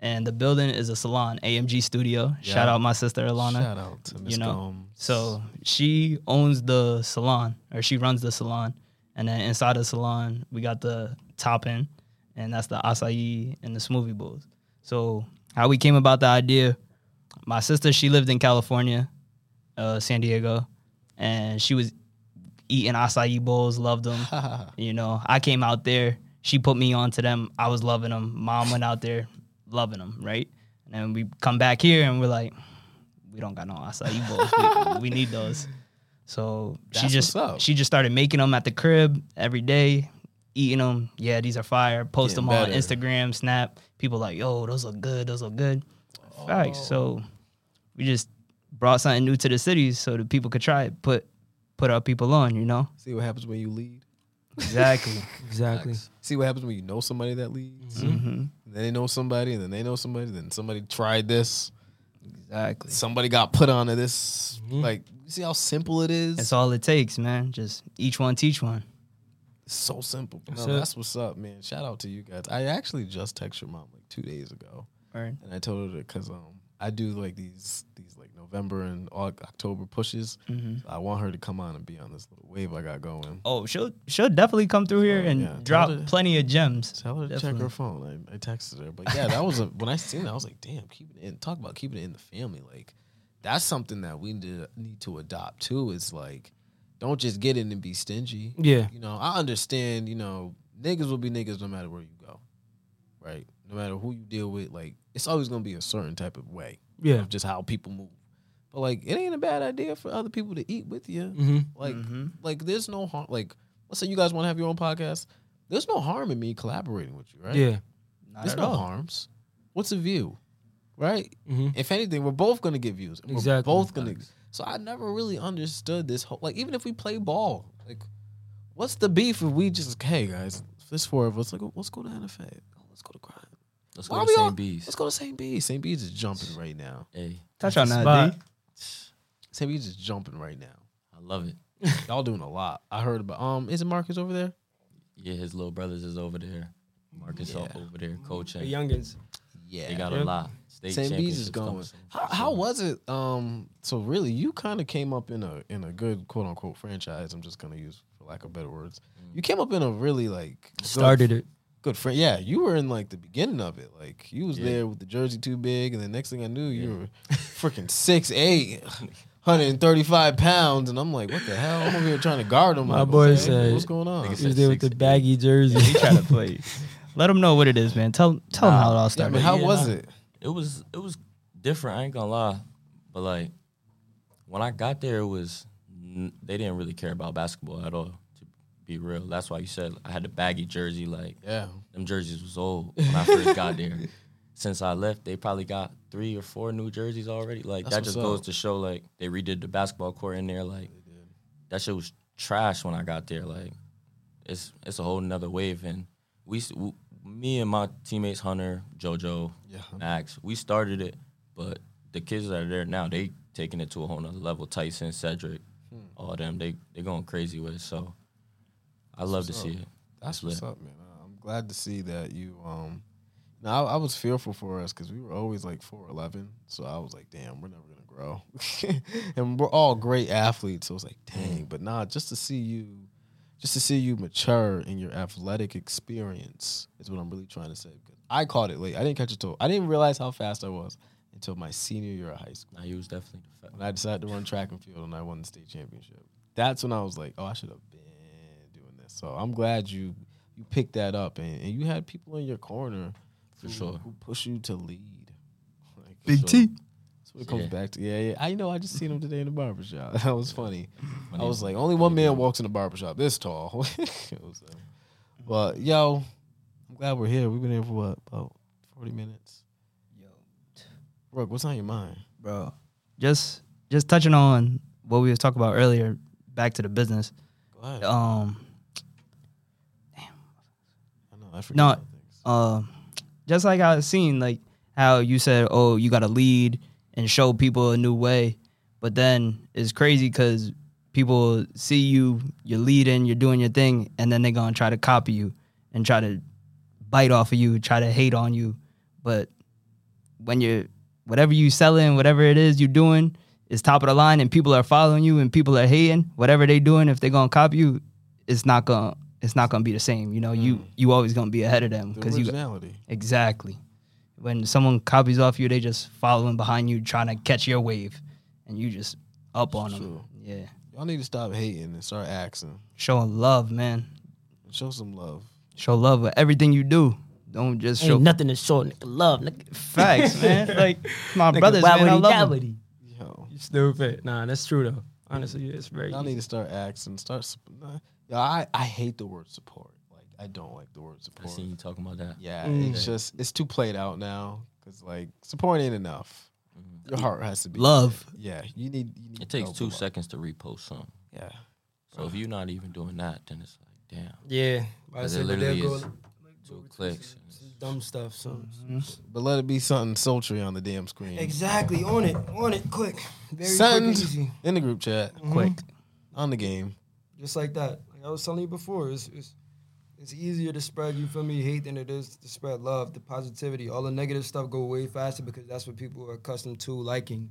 And the building is a salon, AMG Studio. Shout Yeah. out my sister Alana. Shout out to Miss you know. Gomes. So she owns the salon, or she runs the salon, and then inside the salon we got the top topping, and that's the acai and the smoothie bowls. So how we came about the idea, my sister she lived in California, uh, San Diego, and she was eating acai bowls, loved them. you know, I came out there, she put me onto them. I was loving them. Mom went out there, loving them, right? And then we come back here and we're like, we don't got no acai bowls. we, we need those. So she just she just started making them at the crib every day, eating them. Yeah, these are fire. Post Getting them on. Instagram, Snap. People like, yo, those look good. Those look good. Facts. So we just brought something new to the city so that people could try it. Put put our people on. You know See what happens when you lead. exactly. exactly. See what happens when you know somebody that leads. hmm then they know somebody, and then they know somebody. Then somebody tried this. Exactly. Somebody got put onto this. Like, see how simple it is? That's all it takes, man. Just each one teach one. It's so simple. No, That's That's, what's up, man. Shout out to you guys. I actually just texted your mom like two days ago, Right. and I told her because um I do like these these like November and October pushes. Mm-hmm. I want her to come on and be on this little wave I got going. Oh, she'll she'll definitely come through here Oh, and yeah. Drop to- plenty of gems. Tell her to check her phone. I, I texted her, but yeah, that was a, when I seen that I was like, damn, keeping it in. Talk about keeping it in the family. Like that's something that we need to, need to adopt too. It's like don't just get in and be stingy. Yeah. You know, I understand. You know, niggas will be niggas no matter where you go, right? No matter who you deal with, like it's always gonna be a certain type of way Yeah. of just how people move. But like it ain't a bad idea for other people to eat with you. Mm-hmm. Like, like there's no harm. Like, let's say you guys want to have your own podcast. There's no harm in me collaborating with you, right? Yeah. Not There's at no all. harms. What's the view, right? Mhm. If anything, we're both gonna get views. We're Exactly. both gonna. So I never really understood this whole. Like, even if we play ball, like, what's the beef if we just hey guys, this four of us, like, let's go to NFA. Let's go to crime. Let's Why go to St. all- B's. Let's go to St. B's. St. B's is jumping right now. Hey, Touch on that, D. St. B's is jumping right now. I love it. Y'all doing a lot. I heard about. Um, is it Marcus over there? Yeah, his little brothers is over there. Marcus Yeah. over there The coaching. youngins. Yeah, They got Yep. a lot. State St. B's is coming going. soon. How, how was it? Um, so really, you kind of came up in a in a good quote unquote franchise. I'm just gonna use for lack of better words. You came up in a really like good- Started it. Good friend. Yeah, you were in like the beginning of it. Like you was Yeah. there with the jersey too big, and the next thing I knew, you were freaking six eight. 135 pounds, and I'm like, what the hell? I'm over here trying to guard him. My like, boy okay, said- what's going on? Nigga He was there with the baggy jersey. He trying to play. Let him know what it is, man. Tell tell them how it all Yeah, started. but how Yeah, was nah. it? It was it was different. I ain't gonna lie, but like when I got there, it was they didn't really care about basketball at all. Be real, that's why you said I had the baggy jersey. Like Yeah, them jerseys was old when I first got there. Since I left, they probably got three or four new jerseys already. Like That's that just goes up. to show, like they redid the basketball court in there. Like that shit was trash when I got there. Like it's it's a whole nother wave, and we, s- w me and my teammates Hunter, JoJo, Yeah. Max, we started it, but the kids that are there now, they taking it to a whole nother level. Tyson, Cedric, Hmm. all them, they they going crazy with it. So I love to what's see it. That's It's what's lit. up, man. I'm glad to see that you. Um, now I, I was fearful for us because we were always like four eleven, so I was like, damn, we're never gonna grow. and we're all great athletes, so it was like, dang. But nah, just to see you, just to see you mature in your athletic experience is what I'm really trying to say. Because I caught it late. I didn't catch it till I didn't realize how fast I was until my senior year of high school. Now he was definitely the When I decided to run track and field and I won the state championship. That's when I was like, oh, I should have been doing this. So I'm glad you you picked that up and, and you had people in your corner For who, sure. who push you to lead. Like, Big so- T. That's what it comes Yeah. back to. Yeah, yeah. I know. I just seen him today in the barbershop. That was funny. I was like, only one man walks in the barbershop this tall. was, uh, but yo, I'm glad we're here. We've been here for what about 40 minutes. Yo. Rook, what's on your mind? bro. Just just touching on what we was talking about earlier. Back to the business. Go ahead. Um, I forget no, uh, just like I seeing, like how you said, oh, you got to lead and show people a new way. But then it's crazy because people see you, you're leading, you're doing your thing, and then they're gonna try to copy you and try to bite off of you, try to hate on you. But when you're whatever you selling, whatever it is you're doing is top of the line, and people are following you, and people are hating whatever they doing. If they're gonna copy you, it's not gonna it's not gonna be the same. You know, you mm. you always gonna be ahead of them The because you exactly. When someone copies off you, they just following behind you, trying to catch your wave, and you just up on them. True. Yeah, Y'all need to stop hating and start asking. showing love, man. Show some love. Show love with everything you do. Don't just show nothing to show nigga love, nigga. facts, man. Like my Nigga, brothers, man, I wobbly love 'em. gabbity. Yo, You stupid. Nah, that's true though. Honestly, it's very. y'all need to start asking. Start. nah. Yo, I I hate the word support. Like I don't like the word support. I seen you talking about that. Yeah, Mm. it's just it's too played out now. Cause like support ain't enough. Mm-hmm. Your heart has to be Love. Yeah, you need. You need It takes two a seconds to repost something. Yeah, So if you're not even doing that, then it's like, damn, Yeah, I Because say, it literally is go, two clicks. dumb stuff. So mm-hmm. but let it be something sultry on the damn screen. exactly on it, on it, quick, very Send quick, easy, in the group chat mm-hmm. Quick. on the game. just like that. I was telling you before, it's, it's it's easier to spread you feel me hate than it is to spread love, the positivity. All the negative stuff go way faster because that's what people are accustomed to liking,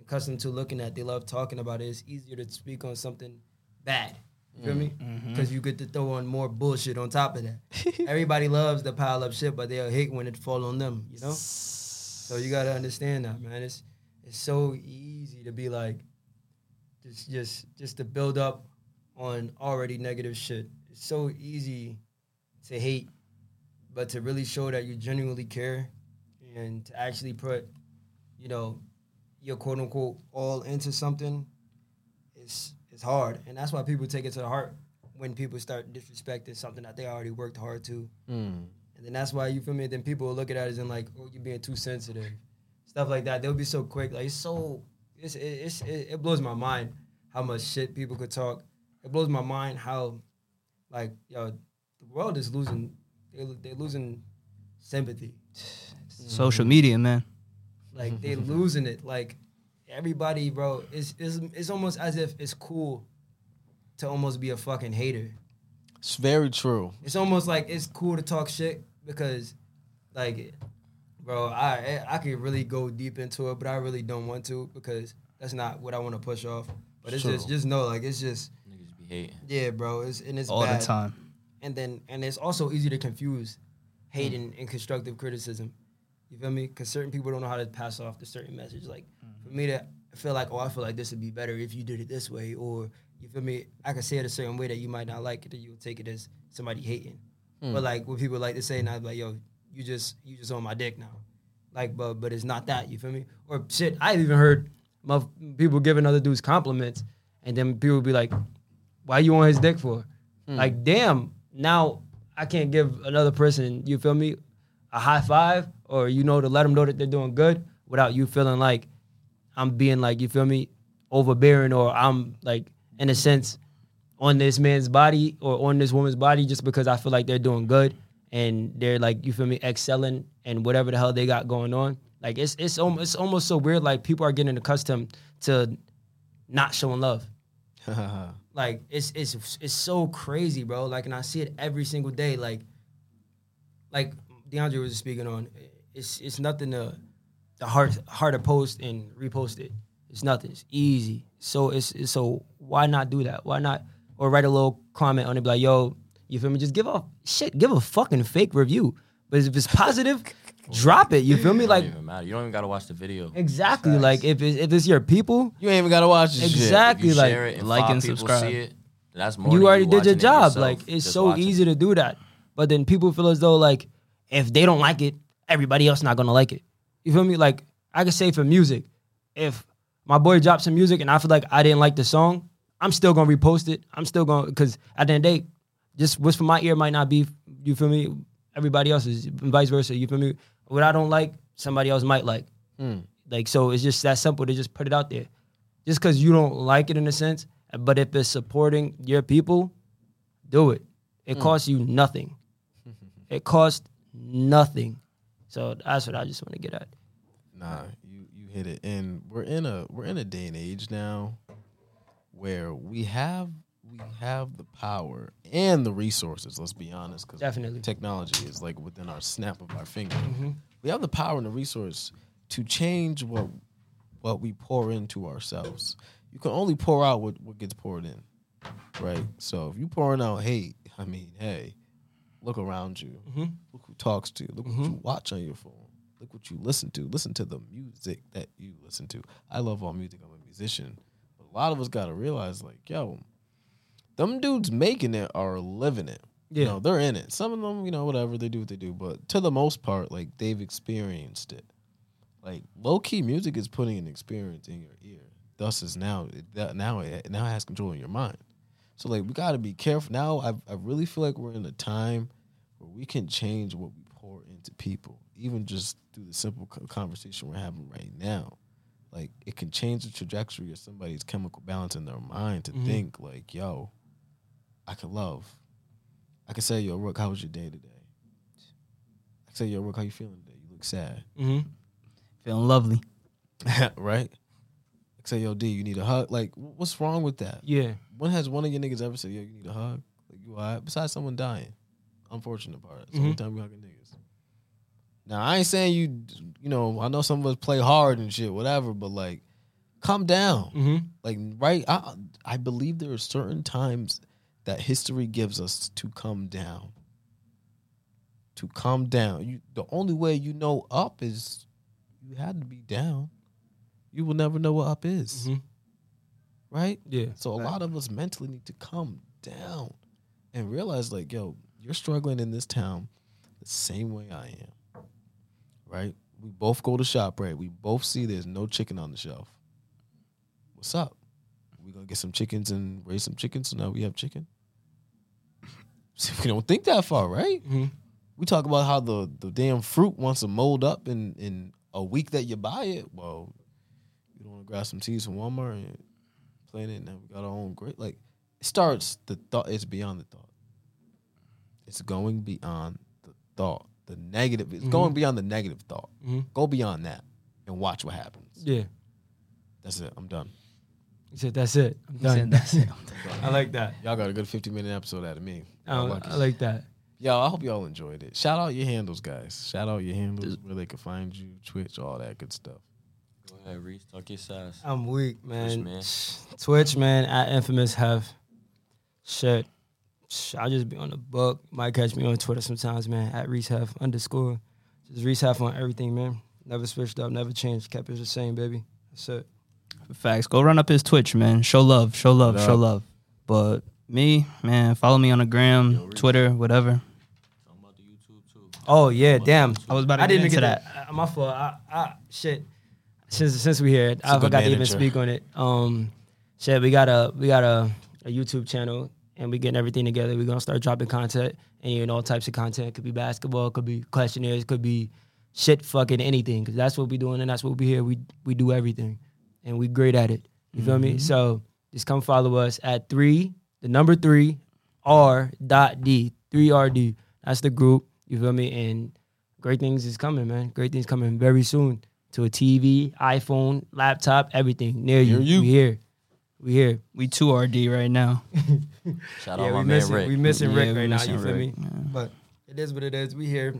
accustomed to looking at. They love talking about it. It's easier to speak on something bad. You feel me? Mm, mm-hmm. Because you get to throw on more bullshit on top of that. Everybody loves to pile up shit, but they'll hate when it fall on them. You know. So you gotta understand that, man. It's it's so easy to be like, just just just to build up on already negative shit. It's so easy to hate, but to really show that you genuinely care and to actually put, you know, you're quote unquote all into something, it's it's hard, and that's why people take it to the heart when people start disrespecting something that they already worked hard to, Mm. and then that's why you feel me. Then people will look at it as in like, oh, you're being too sensitive, stuff like that. They'll be so quick, like it's so it's it, it's it, it blows my mind how much shit people could talk. It blows my mind how like yo the world is losing they they're losing sympathy. Social media, man. Like they losing it. Like everybody, bro, it's, it's it's almost as if it's cool to almost be a fucking hater. It's very true. It's almost like it's cool to talk shit because, like, bro, I I could really go deep into it, but I really don't want to because that's not what I want to push off. But it's just just know like it's just Niggas hating. yeah, bro. It's and it's All bad. the time. and then and it's also easy to confuse hate and, and constructive criticism. You feel me? Because certain people don't know how to pass off the certain message. Like for me to feel like, oh, I feel like this would be better if you did it this way, or you feel me? I can say it a certain way that you might not like it, and you'll take it as somebody hating. Hmm. But like what people like to say now, like, yo, you just you just on my dick now. Like, but but it's not that. You feel me? Or shit, I've even heard my people giving other dudes compliments, and then people be like, "Why you on his dick for?" Hmm. Like, damn, now I can't give another person, you feel me, a high five or you know to let them know that they're doing good without you feeling like I'm being like, you feel me, overbearing or I'm like in a sense on this man's body or on this woman's body just because I feel like they're doing good and they're like, you feel me, excelling and whatever the hell they got going on. Like it's it's almost it's almost so weird. Like people are getting accustomed to not showing love. Like it's it's it's so crazy, bro. Like, and I see it every single day. Like, like DeAndre was speaking on. It's it's nothing to the hard hard to post and repost it. It's nothing. It's easy. So it's, it's so why not do that? Why not or write a little comment on it, be like, yo, you feel me? Just give a shit. Give a fucking fake review. But if it's positive, drop it. You feel me? It Like don't even matter. You don't even gotta watch the video. exactly. Like if it's, if it's your people, You ain't even gotta watch this shit. exactly. If you like share it and like and subscribe. See it, that's more. you than already did your watching it job. yourself, Like it's so watching easy it. to do that. But then people feel as though like if they don't like it, everybody else not gonna like it. You feel me? Like I could say for music, if my boy drops some music and I feel like I didn't like the song, I'm still gonna repost it. I'm still gonna because at the end of the day, just what's for my ear might not be. You feel me? Everybody else's, and vice versa. You feel me? What I don't like, somebody else might like. Hmm. Like so, it's just that simple to just put it out there. Just because you don't like it in a sense, but if it's supporting your people, do it. It hmm. costs you nothing. it costs nothing. So that's what I just want to get at. Nah, you you hit it. And we're in a we're in a day and age now where we have we have the power and the resources. Let's be honest, because Definitely. technology is like within our snap of our finger. Mm-hmm. We have the power and the resource to change what what we pour into ourselves. You can only pour out what, what gets poured in, right? So if you pouring out hate, I mean, hey, look around you. Mm-hmm. Look who talks to you. Look what you mm-hmm. watch on your phone. Look what you listen to. Listen to the music that you listen to. I love all music. I'm a musician. But a lot of us got to realize, like, yo, them dudes making it are living it. You know, they're in it. Some of them, you know, whatever, they do what they do. But to the most part, like, they've experienced it. Like, low key music is putting an experience in your ear. Thus, is now, that now, it, now it has control in your mind. So, like, we got to be careful. Now, I, I really feel like we're in a time where we can change what we pour into people, even just through the simple conversation we're having right now. Like it can change the trajectory of somebody's chemical balance in their mind to mm-hmm. think like, "Yo, I can love." I can say, "Yo, Rook, how was your day today?" I can say, "Yo, Rook, how you feeling today? You look sad." Mm-hmm. Feeling lovely. right? I can say, "Yo, D, you need a hug." Like, what's wrong with that? Yeah. When has one of your niggas ever said, "Yo, you need a hug"? Like, you alright? Besides someone dying, unfortunate part. It's the only time we hugging niggas. Now I ain't saying you, you know, I know some of us play hard and shit, whatever, but like, calm down. Mm-hmm. Like, right? I I believe there are certain times that history gives us to come down. To come down. You the only way you know up is you had to be down. You will never know what up is. Mhm. Right? Yeah. So a lot of us mentally need to come down and realize, like, yo, you're struggling in this town the same way I am. Right? We both go to shop, right? We both see there's no chicken on the shelf. What's up? We gonna get some chickens and raise some chickens, so now we have chicken. See, we don't think that far, right? Mhm. We talk about how the the damn fruit wants to mold up in in a week that you buy it. Well, you don't want to grab some seeds from Walmart and plant it, and then we got our own great. Like it starts the thought. It's beyond the thought. It's going beyond the thought. The negative. It's going beyond the negative thought. Mhm. Go beyond that and watch what happens. Yeah. That's it. I'm done. He said, "That's it. I'm done." said, "That's it. I like that. Y'all got a good 50 minute episode out of me. I, Y'all lucky. I like that. Y'all, I hope y'all enjoyed it. Shout out your handles, guys. Shout out your handles where they can find you, Twitch, all that good stuff. Go ahead, Reese. Talk your size. I'm weak, man. man. Twitch, man. At infamous have shit. I'll just be on the book. Might catch me on Twitter sometimes, man. At Reese Heff underscore. Just Reese Heff on everything, man. Never switched up, never changed. Kept it the same, baby. That's it. Facts. Go run up his Twitch, man. Show love. Show love. Show love. But me, man, follow me on the gram, Twitter, whatever. Talking about the YouTube too. Oh yeah, damn. I was about to I get didn't into get that. that. Uh, my fault. I, I, shit. Since since we here, a I good forgot to even speak on it. Um, shit, we got a we got a, a YouTube channel, and we getting everything together. We're gonna start dropping content, and you know all types of content. Could be basketball, could be questionnaires, could be shit, fucking anything. Because that's what we doing, and that's what we here. We we do everything, and we great at it. You feel Mm-hmm. me? So just come follow us at three, the number three, R dot D, three R D. That's the group. You feel me? And great things is coming, man. Great things coming very soon to a TV, iPhone, laptop, everything near you. You. We here. We here. We two RD right now. Shout yeah, out we my man missing, Rick. we missing Yeah, Rick we right now. You feel Rick, me? yeah. But it is what it is. We here.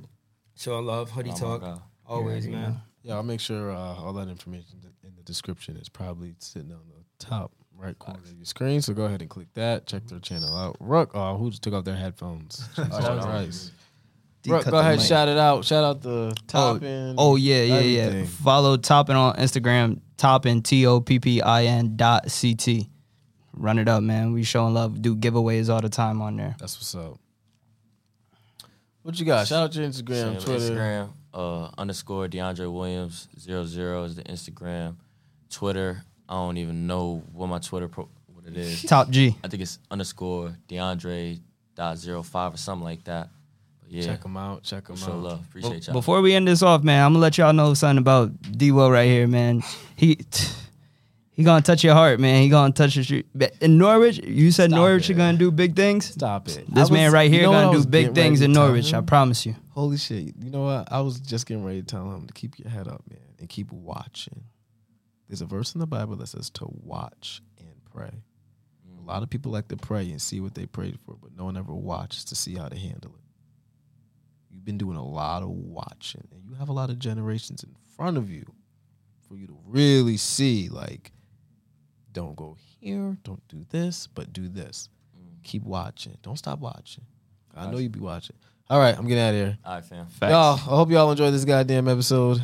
Showing love, hoodie Oh talk, always, Yeah, man. Yeah, I'll make sure uh, all that information in the description is probably sitting on the top right corner of your screen. So go ahead and click that. Check their channel out. Rook, oh, who just took off their headphones? Jesus Christ. Rook, cut go ahead, mic. shout it out. Shout out the Toppin. Oh yeah, yeah, yeah. everything. Follow Toppin on Instagram, Toppin T O P P I N dot C T. Run it up, man. We showing love. Do giveaways all the time on there. That's what's up. What you got? Shout out your Instagram, Same Twitter. Instagram uh, underscore DeAndre Williams zero zero is the Instagram. Twitter, I don't even know what my Twitter pro- what it is. Top G. I think it's underscore DeAndre dot zero five or something like that. But yeah, Check them out. Check them show out. love. Appreciate y'all. Before we end this off, man, I'm gonna let y'all know something about D Will right here, man. He he gonna touch your heart, man. He gonna touch your in Norwich. You said Stop Norwich it. are gonna do big things. Stop it. This was- man right you here know gonna do big things in tell Norwich. I promise you. Holy shit. You know what? I was just getting ready to tell him to keep your head up, man, and keep watching. There's a verse in the Bible that says to watch and pray. A lot of people like to pray and see what they prayed for, but no one ever watches to see how to handle it. You've been doing a lot of watching, and you have a lot of generations in front of you for you to really see, like, don't go here, don't do this, but do this. Mm. Keep watching. Don't stop watching. I know you'd be watching. All right, I'm getting out of here. All right, fam. Y'all, I hope y'all enjoyed this goddamn episode.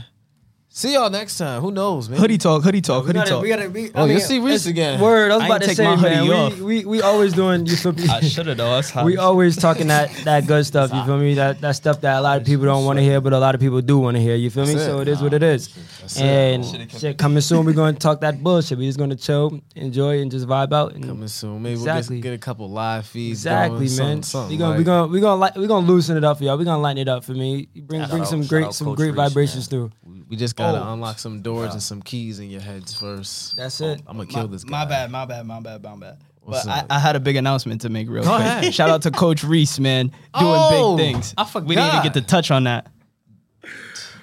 See y'all next time. Who knows, man? Hoodie talk, hoodie talk, We hoodie gotta, talk. we gotta, we, Oh, I mean, you'll see Reese again. Word, I was I about to take say, my hoodie man, off. we, we, we always doing, you feel me? I should have though. That's hot. we always talking that that good stuff. You feel me? That that stuff that a lot of people don't want to hear, but a lot of people do want to hear. You feel me? That's it. So it is what it is. That's it. And shit, coming soon, we're gonna talk that bullshit. We just gonna chill, enjoy, and just vibe out. And Coming soon. Maybe Exactly. we'll get, get a couple live feeds. exactly, going, man. Something, something we gonna we gonna we gonna li- we gonna loosen it up for y'all. We gonna lighten it up for me. Bring bring some great some great vibrations through. we, we just gotta Oh. unlock some doors and some keys in your heads first. That's oh, it. I'm gonna kill this guy. My bad, my bad, my bad, my bad. What's but I. I had a big announcement to make real Go quick. ahead. Shout out to Coach Reese, man, doing Oh, big things. I We didn't even get to touch on that.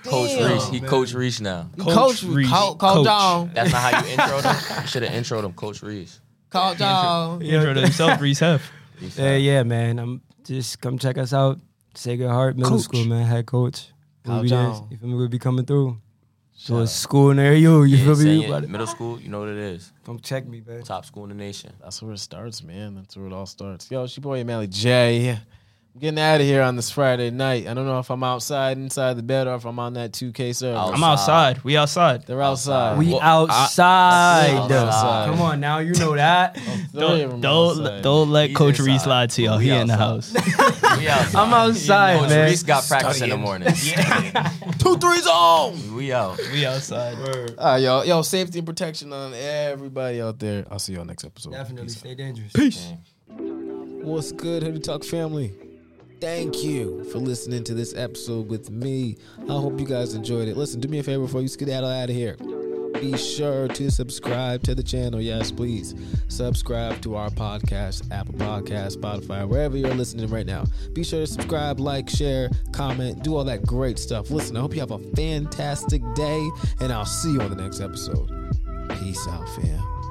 Coach Reese. He oh, Coach Reese now. Coach, Coach Reese. Reese. Call, call Coach. John. That's not how you intro him. You should have introed him, Coach Reese. Call John. He introed himself, Reese Heff. Reese Yeah, yeah, man. I'm just come check us out. Sacred Heart Middle Coach. School, man. Head coach. We'll be there. Jones. You feel me? We'll be coming through. So it's school near you. You Yeah, feel me? it. Middle school, you know what it is. come check me, man. Top school in the nation. That's where it starts, man. That's where it all starts. Yo, it's your boy Mally J. getting out of here on this Friday night. I don't know if I'm outside, inside the bed, or if I'm on that 2K server. Outside. I'm outside. We outside. They're outside. We Well, outside. outside. Come on now, you know that. Three of 'em Don't outside. don't, don't let He's Coach Reese inside. lie to y'all. We He in the house. We outside. I'm outside, Coach man. Reese got practice in the morning. Two threes on. we out. we outside. All right, y'all. Yo, safety and protection on everybody out there. I'll see y'all next episode. Definitely Peace out. stay dangerous. Peace. What's good, Hoodie Talk family? Thank you for listening to this episode with me. I hope you guys enjoyed it. Listen, do me a favor before you skedaddle out of here. Be sure to subscribe to the channel. Yes, please. Subscribe to our podcast, Apple Podcast, Spotify, wherever you're listening right now. Be sure to subscribe, like, share, comment, do all that great stuff. Listen, I hope you have a fantastic day, and I'll see you on the next episode. Peace out, fam.